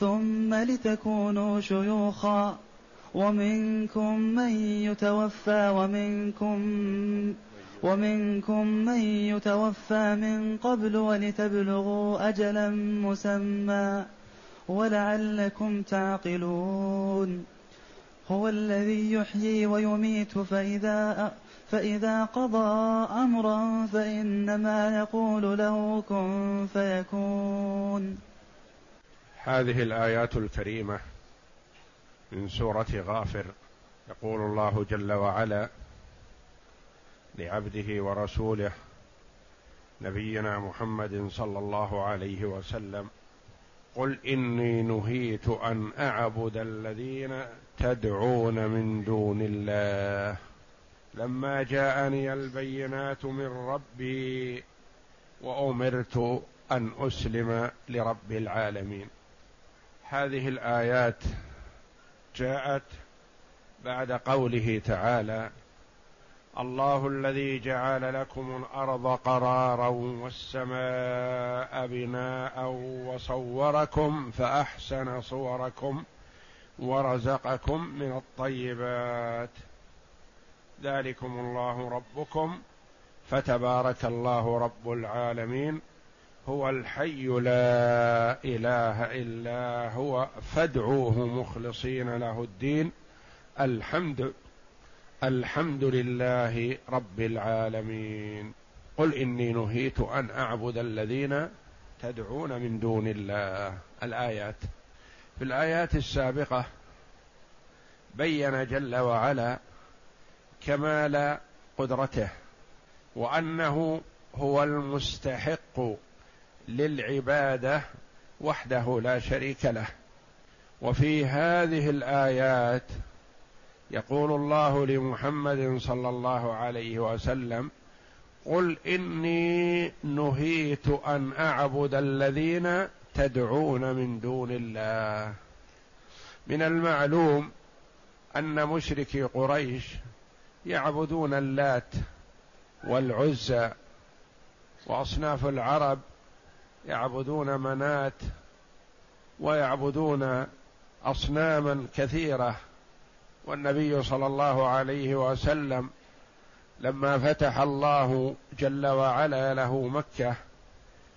ثم لتكونوا شيوخا ومنكم من يتوفى ومنكم ومنكم من يتوفى من قبل ولتبلغوا أجلا مسمى ولعلكم تعقلون هو الذي يحيي ويميت فإذا فإذا قضى أمرا فإنما يقول له كن فيكون هذه الآيات الكريمة من سورة غافر. يقول الله جل وعلا لعبده ورسوله نبينا محمد صلى الله عليه وسلم قل إني نهيت أن أعبد الذين تدعون من دون الله. لما جاءني البينات من ربي وأمرت أن أسلم لرب العالمين. هذه الآيات جاءت بعد قوله تعالى الله الذي جعل لكم الأرض قرارا والسماء بناء وصوركم فأحسن صوركم ورزقكم من الطيبات ذلكم الله ربكم فتبارك الله رب العالمين هو الحي لا إله إلا هو فادعوه مخلصين له الدين. الحمد الحمد لله رب العالمين. قل إني نهيت أن أعبد الذين تدعون من دون الله. الآيات. في الآيات السابقة بين جل وعلا كمال قدرته وأنه هو المستحق للعبادة وحده لا شريك له. وفي هذه الآيات يقول الله لمحمد صلى الله عليه وسلم قل إني نهيت أن أعبد الذين تدعون من دون الله. من المعلوم أن مشركي قريش يعبدون اللات والعزى وأصناف العرب يعبدون منات ويعبدون أصناما كثيرة. والنبي صلى الله عليه وسلم لما فتح الله جل وعلا له مكة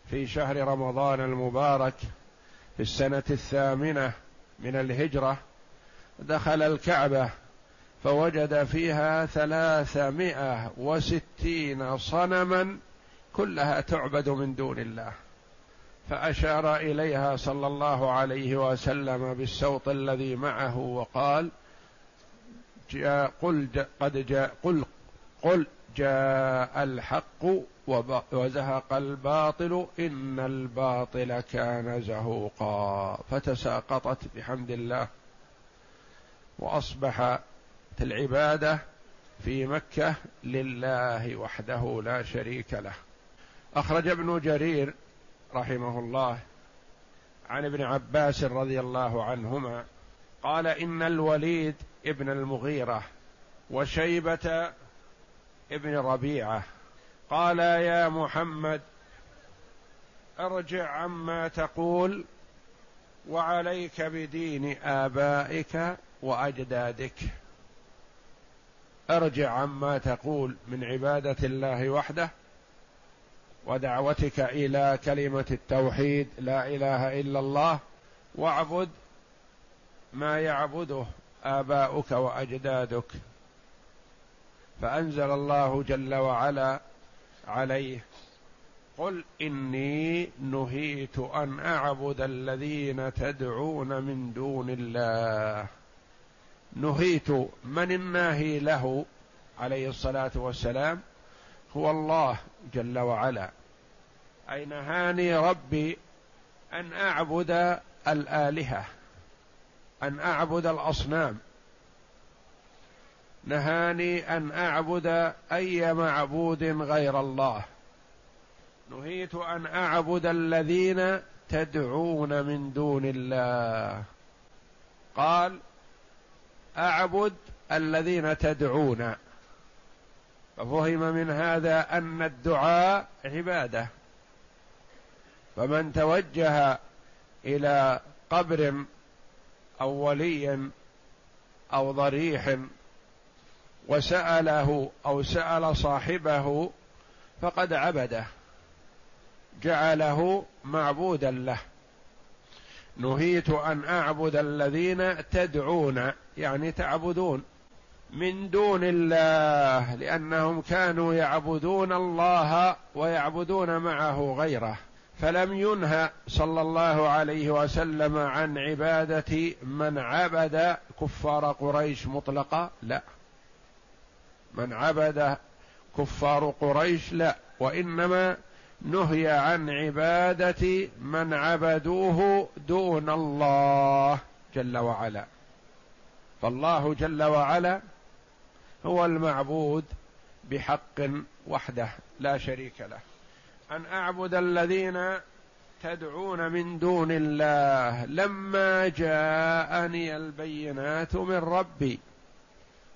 في شهر رمضان المبارك في السنة الثامنة من الهجرة دخل الكعبة فوجد فيها ثلاثمائة وستين صنما كلها تعبد من دون الله. فأشار إليها صلى الله عليه وسلم بالسوط الذي معه وقال جاء قل جاء قد جاء قل قل جاء الحق وزهق الباطل إن الباطل كان زهوقا. فتساقطت بحمد الله واصبحت العبادة في مكة لله وحده لا شريك له. أخرج ابن جرير رحمه الله. عن ابن عباس رضي الله عنهما قال إن الوليد ابن المغيرة وشيبة ابن ربيعة قال يا محمد ارجع عما تقول وعليك بدين آبائك وأجدادك. ارجع عما تقول من عبادة الله وحده ودعوتك إلى كلمة التوحيد لا إله إلا الله واعبد ما يعبده آباؤك وأجدادك. فأنزل الله جل وعلا عليه قل إني نهيت أن أعبد الذين تدعون من دون الله. نهيت من الناهي له عليه الصلاة والسلام هو الله. جل وعلا. أي نهاني ربي أن أعبد الآلهة أن أعبد الأصنام. نهاني أن أعبد أي معبود غير الله. نهيت أن أعبد الذين تدعون من دون الله. قال أعبد الذين تدعون. ففهم من هذا أن الدعاء عبادة. فمن توجه إلى قبر أو ولي أو ضريح وسأله أو سأل صاحبه فقد عبده جعله معبودا له. نهيت أن أعبد الذين تدعون يعني تعبدون. من دون الله لأنهم كانوا يعبدون الله ويعبدون معه غيره. فلم ينهى صلى الله عليه وسلم عن عبادة من عبد كفار قريش مطلقا؟ لا. من عبد كفار قريش لا. وإنما نهي عن عبادة من عبدوه دون الله جل وعلا. فالله جل وعلا هو المعبود بحق وحده لا شريك له. أن أعبد الذين تدعون من دون الله لما جاءني البينات من ربي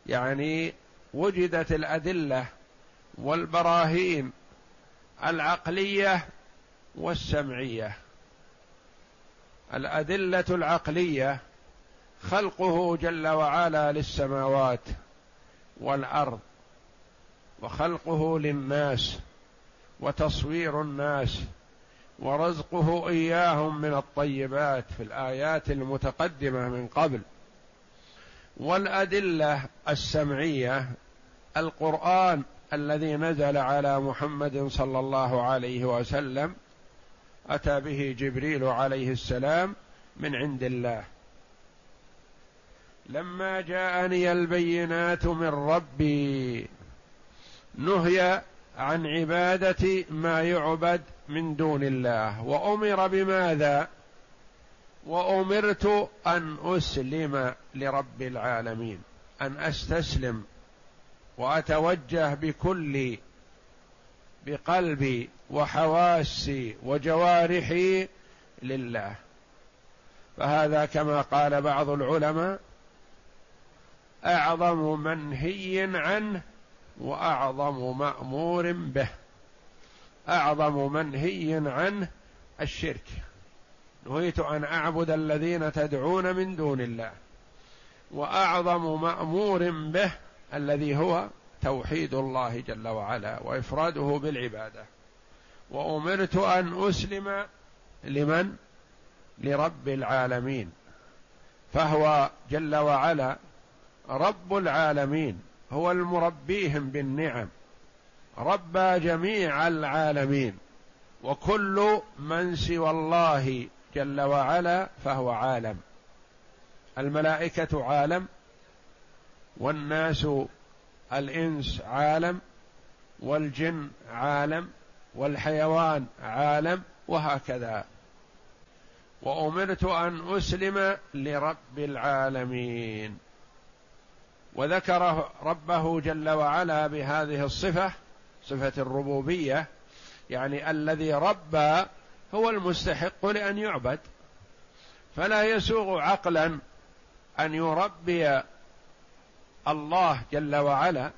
يعني وجدت الأدلة والبراهين العقلية والسمعية. الأدلة العقلية خلقه جل وعلا للسماوات. والأرض وخلقه للناس وتصوير الناس ورزقه إياهم من الطيبات في الآيات المتقدمة من قبل. والأدلة السمعية القرآن الذي نزل على محمد صلى الله عليه وسلم أتى به جبريل عليه السلام من عند الله. لما جاءني البينات من ربي نهي عن عبادة ما يعبد من دون الله. وأمر بماذا؟ وأمرت أن أسلم لرب العالمين أن أستسلم وأتوجه بكلي بقلبي وحواسي وجوارحي لله. فهذا كما قال بعض العلماء أعظم منهي عنه وأعظم مأمور به. أعظم منهي عنه الشرك. نهيت أن أعبد الذين تدعون من دون الله. وأعظم مأمور به الذي هو توحيد الله جل وعلا وإفراده بالعبادة. وأمرت أن أسلم لمن؟ لرب العالمين. فهو جل وعلا رب العالمين هو المربيهم بالنعم ربى جميع العالمين وكل من سوى الله جل وعلا فهو عالم. الملائكة عالم والناس الإنس عالم والجن عالم والحيوان عالم وهكذا. وأمرت أن أسلم لرب العالمين. وذكر ربه جل وعلا بهذه الصفة صفة الربوبية يعني الذي ربى هو المستحق لأن يعبد. فلا يسوغ عقلا أن يربي الله جل وعلا.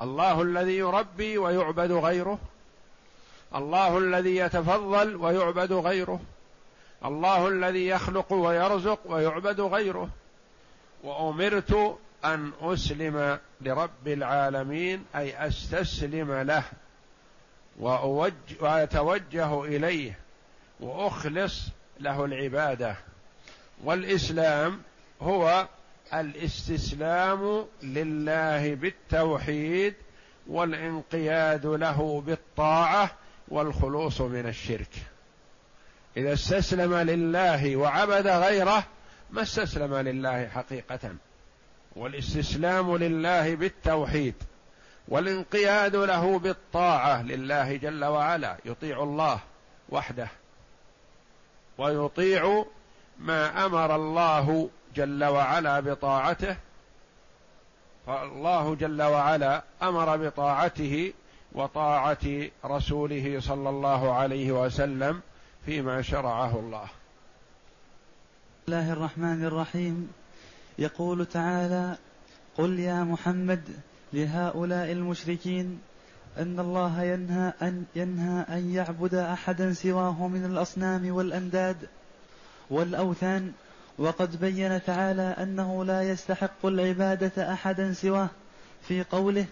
الله الذي يربي ويعبد غيره. الله الذي يتفضل ويعبد غيره. الله الذي يخلق ويرزق ويعبد غيره. وأمرت أن أسلم لرب العالمين أي أستسلم له وأتوجه إليه وأخلص له العبادة. والإسلام هو الاستسلام لله بالتوحيد والانقياد له بالطاعة والخلوص من الشرك. إذا استسلم لله وعبد غيره ما استسلم لله حقيقة. والاستسلام لله بالتوحيد والانقياد له بالطاعة لله جل وعلا. يطيع الله وحده ويطيع ما أمر الله جل وعلا بطاعته. فالله جل وعلا أمر بطاعته وطاعة رسوله صلى الله عليه وسلم فيما شرعه الله. بسم الله الرحمن الرحيم. يقول تعالى قل يا محمد لهؤلاء المشركين أن الله ينهى أن ينهى أن يعبد أحدا سواه من الأصنام والأنداد والأوثان وقد بين تعالى أنه لا يستحق العبادة أحدا سواه في قوله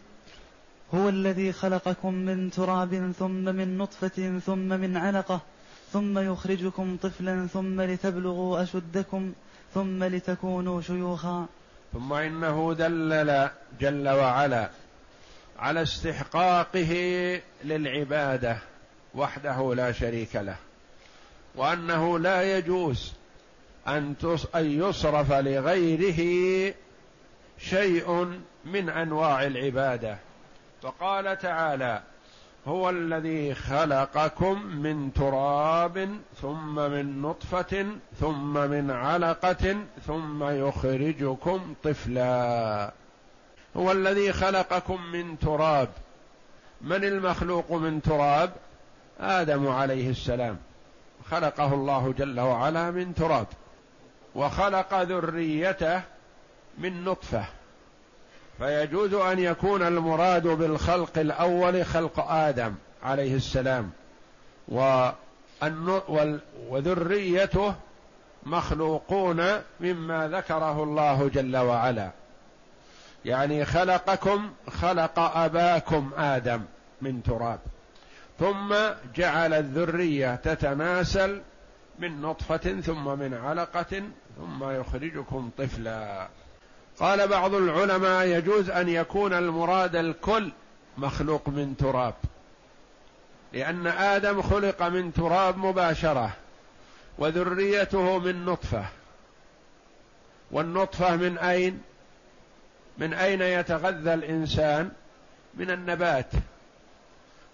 هو الذي خلقكم من تراب ثم من نطفة ثم من علقة ثم يخرجكم طفلا ثم لتبلغوا أشدكم ثم لتكونوا شيوخا. ثم إنه دلل جل وعلا على استحقاقه للعبادة وحده لا شريك له وأنه لا يجوز أن يصرف لغيره شيء من أنواع العبادة. فقال تعالى هو الذي خلقكم من تراب ثم من نطفة ثم من علقة ثم يخرجكم طفلا. هو الذي خلقكم من تراب. من المخلوق من تراب؟ آدم عليه السلام. خلقه الله جل وعلا من تراب. وخلق ذريته من نطفة. فيجوز أن يكون المراد بالخلق الأول خلق آدم عليه السلام وذريته مخلوقون مما ذكره الله جل وعلا. يعني خلقكم خلق أباكم آدم من تراب ثم جعل الذرية تتناسل من نطفة ثم من علقة ثم يخرجكم طفلا. قال بعض العلماء يجوز أن يكون المراد الكل مخلوق من تراب. لأن آدم خلق من تراب مباشرة وذريته من نطفة. والنطفة من أين؟ من أين يتغذى الإنسان؟ من النبات.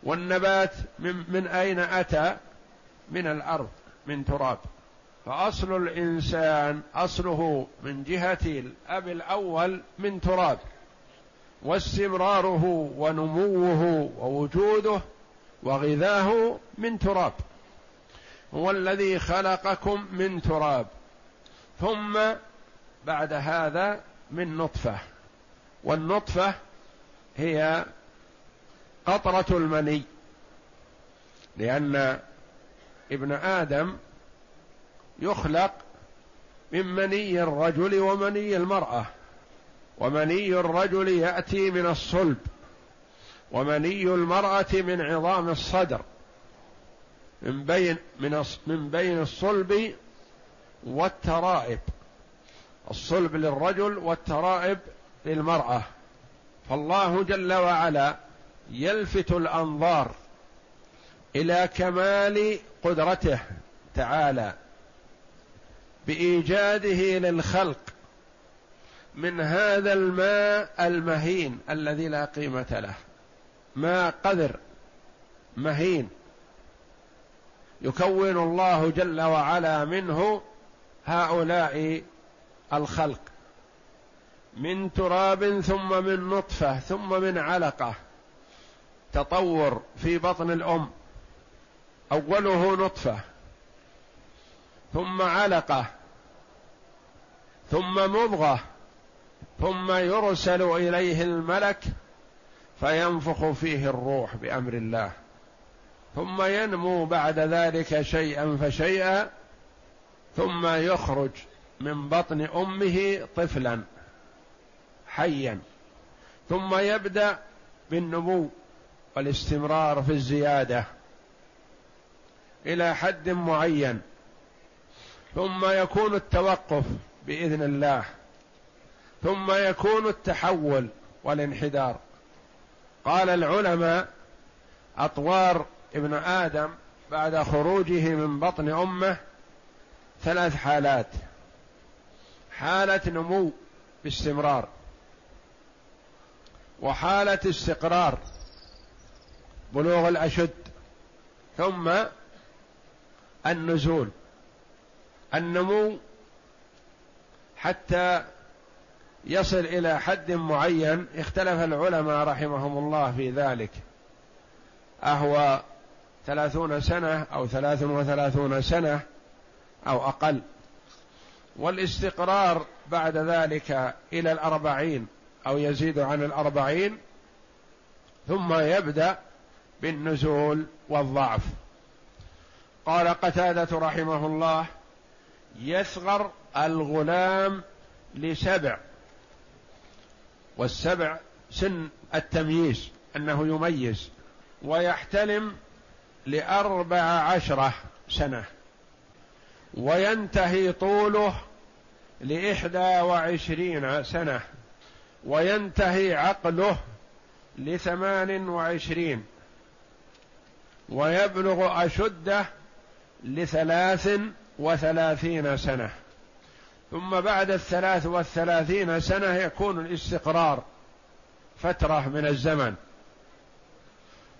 والنبات من, من أين أتى؟ من الأرض من تراب. فأصل الإنسان أصله من جهة الأب الأول من تراب واستمراره ونموه ووجوده وغذاه من تراب. هو الذي خلقكم من تراب ثم بعد هذا من نطفة. والنطفة هي قطرة المني لأن ابن آدم يخلق من مني الرجل ومني المرأة ومني الرجل يأتي من الصلب ومني المرأة من عظام الصدر. من بين من من بين الصلب والترائب الصلب للرجل والترائب للمرأة. فالله جل وعلا يلفت الأنظار إلى كمال قدرته تعالى. بإيجاده للخلق من هذا الماء المهين الذي لا قيمة له. ماء قذر مهين. يكون الله جل وعلا منه هؤلاء الخلق. من تراب ثم من نطفة ثم من علقة. تطور في بطن الأم. أوله نطفة. ثم علقه ثم مضغه ثم يرسل إليه الملك فينفخ فيه الروح بأمر الله. ثم ينمو بعد ذلك شيئا فشيئا ثم يخرج من بطن أمه طفلا حيا. ثم يبدأ بالنمو والاستمرار في الزيادة إلى حد معين. ثم يكون التوقف بإذن الله. ثم يكون التحول والانحدار. قال العلماء أطوار ابن آدم بعد خروجه من بطن أمه ثلاث حالات. حالة نمو باستمرار. وحالة استقرار بلوغ الأشد. ثم النزول. النمو حتى يصل إلى حد معين اختلف العلماء رحمهم الله في ذلك. أهو ثلاثون سنة أو ثلاث وثلاثون سنة أو أقل. والاستقرار بعد ذلك إلى الأربعين أو يزيد عن الأربعين ثم يبدأ بالنزول والضعف. قال قتادة رحمه الله يصغر الغلام لسبع والسبع سن التمييز أنه يميز ويحتلم لأربع عشره سنة وينتهي طوله لإحدى وعشرين سنة وينتهي عقله لثمان وعشرين ويبلغ أشده لثلاث وثلاثين سنة. ثم بعد الثلاث والثلاثين سنة يكون الاستقرار فترة من الزمن.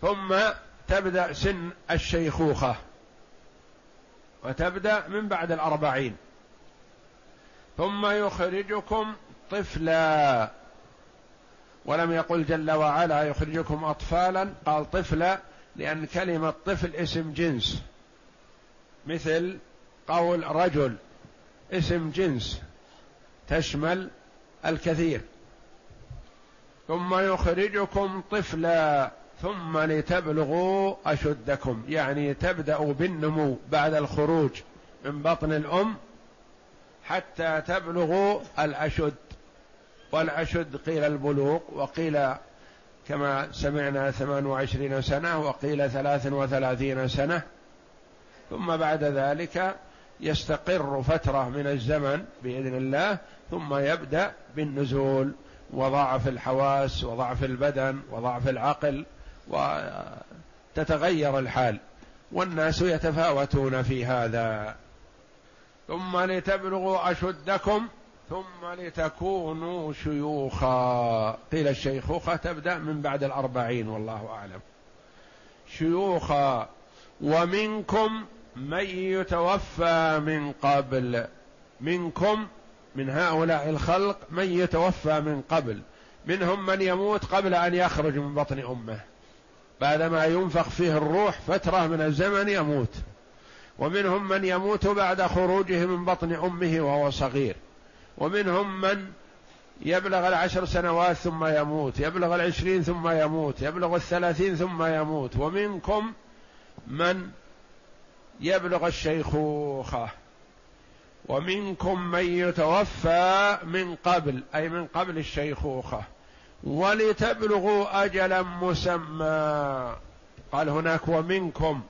ثم تبدأ سن الشيخوخة. وتبدأ من بعد الأربعين. ثم يخرجكم طفلا. ولم يقل جل وعلا يخرجكم أطفالا. قال طفلا لأن كلمة طفل اسم جنس. مثل قول رجل اسم جنس تشمل الكثير. ثم يخرجكم طفلا ثم لتبلغوا أشدكم. يعني تبدأوا بالنمو بعد الخروج من بطن الأم حتى تبلغوا الأشد. والأشد قيل البلوغ وقيل كما سمعنا ثمان وعشرين سنة وقيل ثلاث وثلاثين سنة. ثم بعد ذلك يستقر فترة من الزمن بإذن الله ثم يبدأ بالنزول. وضعف الحواس وضعف البدن وضعف العقل وتتغير الحال. والناس يتفاوتون في هذا. ثم لتبلغوا أشدكم ثم لتكونوا شيوخا. قيل الشيخوخة تبدأ من بعد الأربعين والله أعلم. شيوخا ومنكم من يتوفى من قبل منكم من هؤلاء الخلق من يتوفى من قبل. منهم من يموت قبل أن يخرج من بطن أمه. بعدما ينفخ فيه الروح فترة من الزمن يموت. ومنهم من يموت بعد خروجه من بطن أمه وهو صغير. ومنهم من يبلغ العشر سنوات ثم يموت يبلغ العشرين ثم يموت يبلغ الثلاثين ثم يموت. ومنكم من يبلغ الشيخوخه ومنكم من يتوفى من قبل أي من قبل الشيخوخه ولتبلغوا أجلا مسمى. قال هناك ومنكم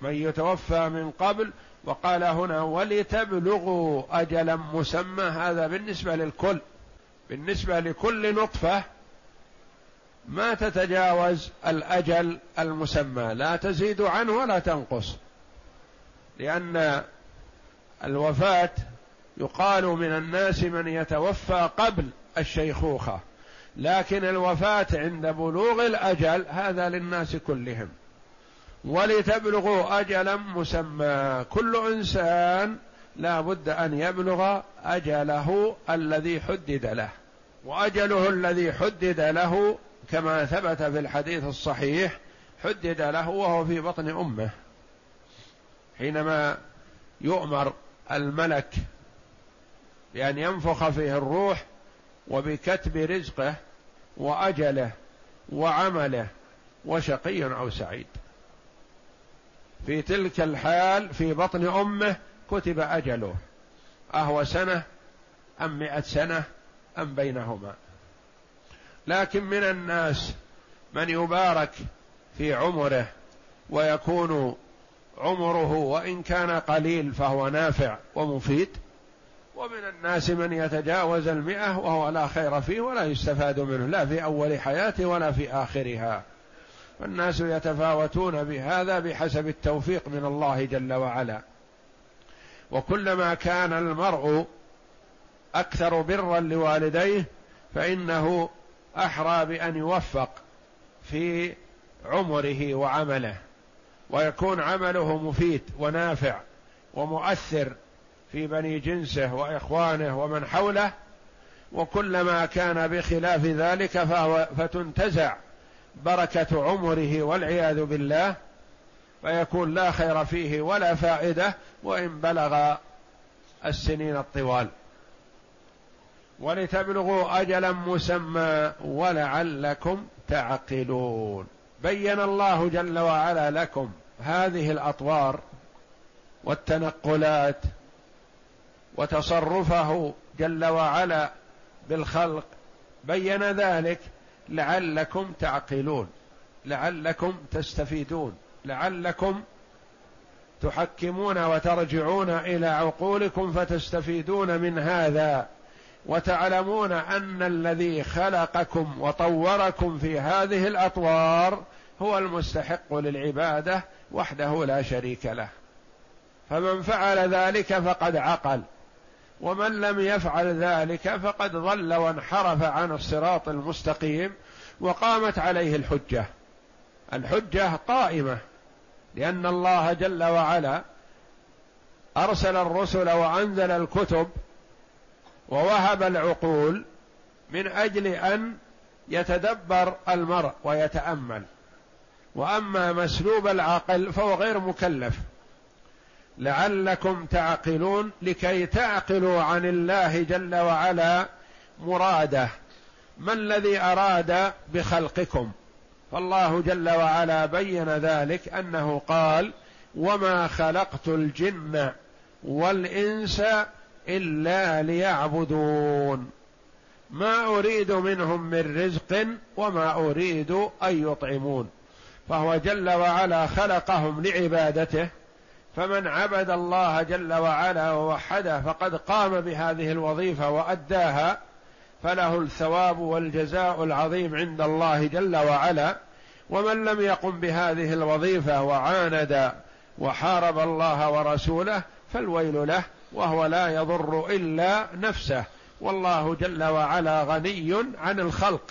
من يتوفى من قبل وقال هنا ولتبلغوا أجلا مسمى. هذا بالنسبة للكل بالنسبة لكل نطفة ما تتجاوز الأجل المسمى. لا تزيد عنه ولا تنقص. لأن الوفاة يقال من الناس من يتوفى قبل الشيخوخة لكن الوفاة عند بلوغ الأجل هذا للناس كلهم. ولتبلغوا أجلا مسمى كل إنسان لا بد أن يبلغ أجله الذي حدد له وأجله الذي حدد له كما ثبت في الحديث الصحيح حدد له وهو في بطن أمه. حينما يؤمر الملك بأن ينفخ فيه الروح وبكتب رزقه وأجله وعمله وشقي أو سعيد. في تلك الحال في بطن أمه كتب أجله أهو سنة أم مئة سنة أم بينهما. لكن من الناس من يبارك في عمره ويكون عمره وإن كان قليل فهو نافع ومفيد. ومن الناس من يتجاوز المئة وهو لا خير فيه ولا يستفاد منه لا في أول حياته ولا في آخرها. فالناس يتفاوتون بهذا بحسب التوفيق من الله جل وعلا. وكلما كان المرء أكثر برا لوالديه فإنه أحرى بأن يوفق في عمره وعمله. ويكون عمله مفيد ونافع ومؤثر في بني جنسه وإخوانه ومن حوله وكلما كان بخلاف ذلك فهو فتنتزع بركة عمره والعياذ بالله فيكون لا خير فيه ولا فائدة وإن بلغ السنين الطوال. ولتبلغوا أجلا مسمى ولعلكم تعقلون. بين الله جل وعلا لكم هذه الأطوار والتنقلات وتصرفه جل وعلا بالخلق بين ذلك لعلكم تعقلون لعلكم تستفيدون لعلكم تحكمون وترجعون إلى عقولكم فتستفيدون من هذا وتعلمون أن الذي خلقكم وطوركم في هذه الأطوار هو المستحق للعبادة وحده لا شريك له. فمن فعل ذلك فقد عقل. ومن لم يفعل ذلك فقد ضل وانحرف عن الصراط المستقيم وقامت عليه الحجة. الحجة قائمة لأن الله جل وعلا أرسل الرسل وأنزل الكتب ووهب العقول من أجل أن يتدبر المرء ويتأمل. وأما مسلوب العقل فهو غير مكلف. لعلكم تعقلون لكي تعقلوا عن الله جل وعلا مراده. ما الذي أراد بخلقكم؟ فالله جل وعلا بين ذلك أنه قال وما خلقت الجن والإنس إلا ليعبدون. ما أريد منهم من رزق وما أريد أن يطعمون. فهو جل وعلا خلقهم لعبادته فمن عبد الله جل وعلا ووحده فقد قام بهذه الوظيفة وأداها فله الثواب والجزاء العظيم عند الله جل وعلا. ومن لم يقم بهذه الوظيفة وعاند وحارب الله ورسوله فالويل له وهو لا يضر إلا نفسه. والله جل وعلا غني عن الخلق.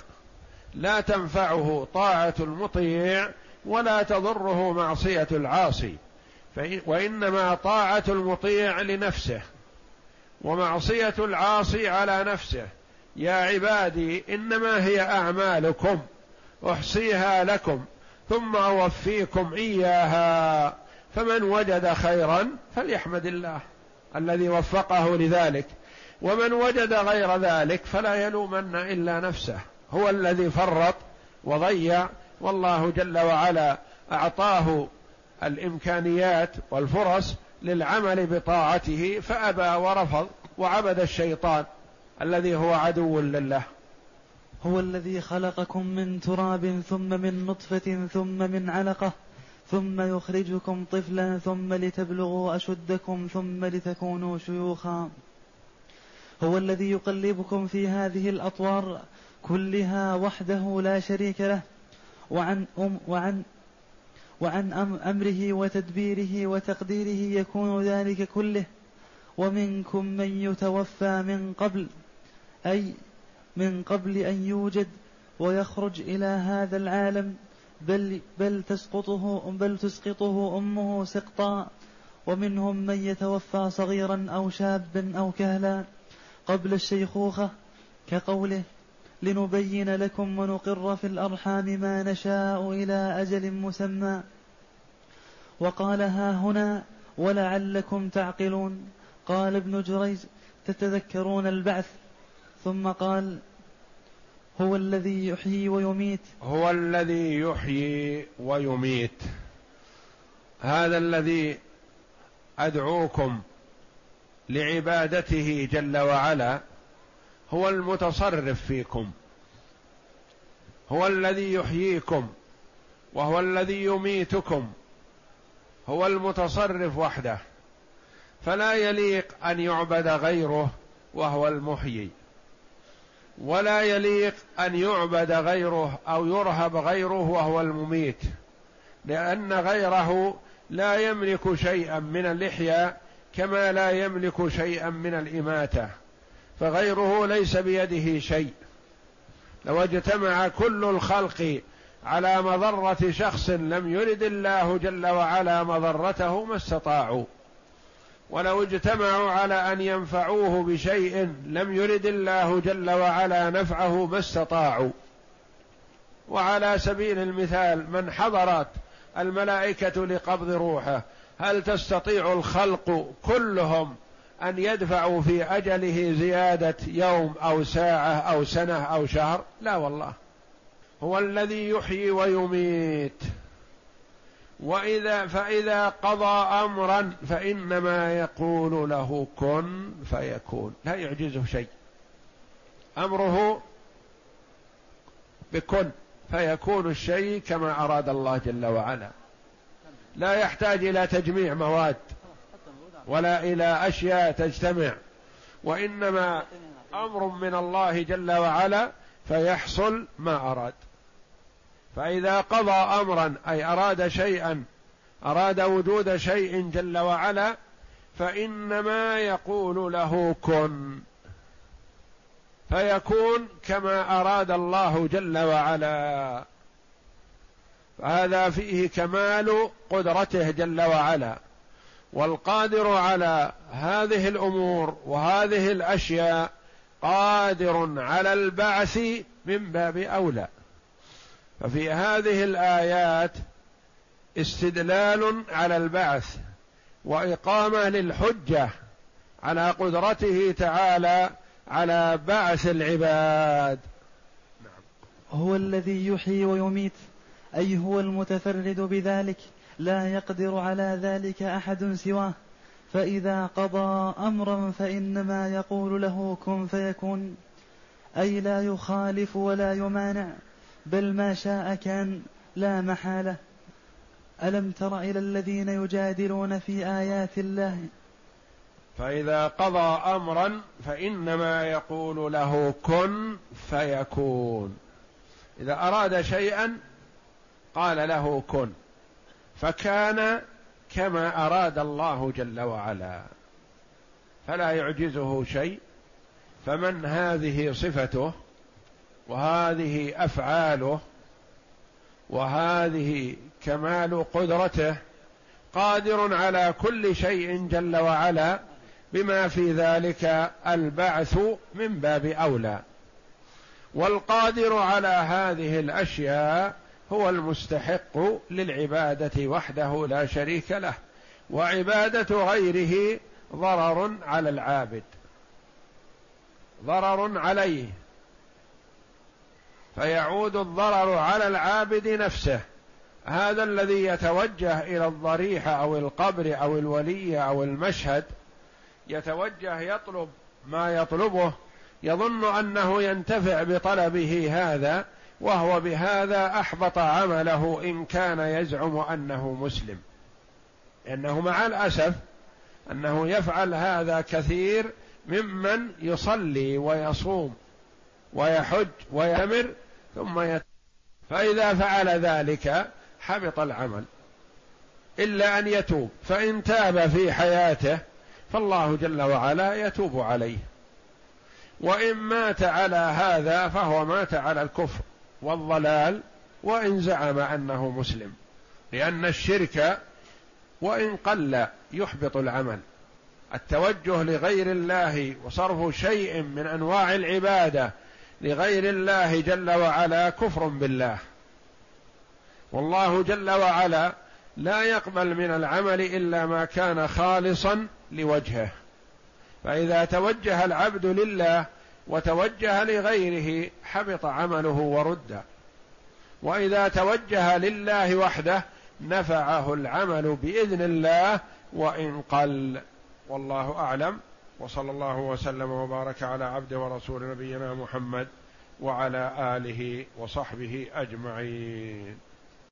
لا تنفعه طاعة المطيع ولا تضره معصية العاصي وإنما طاعة المطيع لنفسه ومعصية العاصي على نفسه. يا عبادي إنما هي أعمالكم أحصيها لكم ثم أوفيكم إياها. فمن وجد خيرا فليحمد الله الذي وفقه لذلك. ومن وجد غير ذلك فلا يلومن إلا نفسه هو الذي فرط وضيع والله جل وعلا أعطاه الإمكانيات والفرص للعمل بطاعته فأبى ورفض وعبد الشيطان الذي هو عدو لله. هو الذي خلقكم من تراب ثم من نطفة ثم من علقة ثم يخرجكم طفلا ثم لتبلغوا أشدكم ثم لتكونوا شيوخا. هو الذي يقلبكم في هذه الأطوار كلها وحده لا شريك له وعن أم وعن وعن أمره وتدبيره وتقديره يكون ذلك كله. ومنكم من يتوفى من قبل أي من قبل أن يوجد ويخرج إلى هذا العالم بل بل تسقطه بل تسقطه أمه سقطا ومنهم من يتوفى صغيرا أو شابا أو كهلا. قبل الشيخوخة كقوله لنبين لكم ونقر في الأرحام ما نشاء إلى أجل مسمى. وقال ها هنا ولعلكم تعقلون. قال ابن جريج تتذكرون البعث. ثم قال هو الذي يحيي ويميت. هو الذي يحيي ويميت. هذا الذي أدعوكم لعبادته جل وعلا. هو المتصرف فيكم. هو الذي يحييكم وهو الذي يميتكم. هو المتصرف وحده. فلا يليق أن يعبد غيره وهو المحيي. ولا يليق أن يعبد غيره أو يرهب غيره وهو المميت. لأن غيره لا يملك شيئا من الاحياء كما لا يملك شيئا من الإماتة. فغيره ليس بيده شيء. لو اجتمع كل الخلق على مضرة شخص لم يرد الله جل وعلا مضرته ما استطاعوا. ولو اجتمعوا على أن ينفعوه بشيء لم يرد الله جل وعلا نفعه ما استطاعوا. وعلى سبيل المثال من حضرت الملائكة لقبض روحه هل تستطيع الخلق كلهم أن يدفعوا في أجله زيادة يوم أو ساعة أو سنة أو شهر؟ لا والله. هو الذي يحيي ويميت. وإذا فإذا قضى أمرا فإنما يقول له كن فيكون. لا يعجزه شيء. أمره بكن فيكون الشيء كما أراد الله جل وعلا. لا يحتاج إلى تجميع مواد. ولا إلى أشياء تجتمع وإنما أمر من الله جل وعلا فيحصل ما أراد. فإذا قضى أمرا أي أراد شيئا أراد وجود شيء جل وعلا فإنما يقول له كن. فيكون كما أراد الله جل وعلا. فهذا فيه كمال قدرته جل وعلا. والقادر على هذه الأمور وهذه الأشياء قادر على البعث من باب أولى ففي هذه الآيات استدلال على البعث وإقامة للحجة على قدرته تعالى على بعث العباد. هو الذي يحيي ويميت أي هو المتفرد بذلك لا يقدر على ذلك أحد سواه. فإذا قضى أمرا فإنما يقول له كن فيكون. أي لا يخالف ولا يمانع بل ما شاء كان لا محالة. ألم تر إلى الذين يجادلون في آيات الله؟ فإذا قضى أمرا فإنما يقول له كن فيكون. إذا أراد شيئا قال له كن. فكان كما أراد الله جل وعلا فلا يعجزه شيء فمن هذه صفته وهذه أفعاله وهذه كمال قدرته قادر على كل شيء جل وعلا بما في ذلك البعث من باب أولى. والقادر على هذه الأشياء هو المستحق للعبادة وحده لا شريك له وعبادة غيره ضرر على العابد. ضرر عليه. فيعود الضرر على العابد نفسه. هذا الذي يتوجه إلى الضريحه أو القبر أو الولي أو المشهد يتوجه يطلب ما يطلبه. يظن أنه ينتفع بطلبه هذا وهو بهذا أحبط عمله إن كان يزعم أنه مسلم. لأنه مع الأسف أنه يفعل هذا كثير ممن يصلي ويصوم ويحج ويمر ثم يت... فإذا فعل ذلك حبط العمل. إلا أن يتوب فإن تاب في حياته فالله جل وعلا يتوب عليه. وإن مات على هذا فهو مات على الكفر. والضلال وإن زعم أنه مسلم. لأن الشرك وإن قل يحبط العمل. التوجه لغير الله وصرف شيء من أنواع العبادة لغير الله جل وعلا كفر بالله. والله جل وعلا لا يقبل من العمل إلا ما كان خالصا لوجهه. فإذا توجه العبد لله وتوجه لغيره حبط عمله ورد. وإذا توجه لله وحده نفعه العمل بإذن الله وإن قل. والله أعلم. وصلى الله وسلم وبارك على عبد ورسول نبينا محمد وعلى آله وصحبه أجمعين.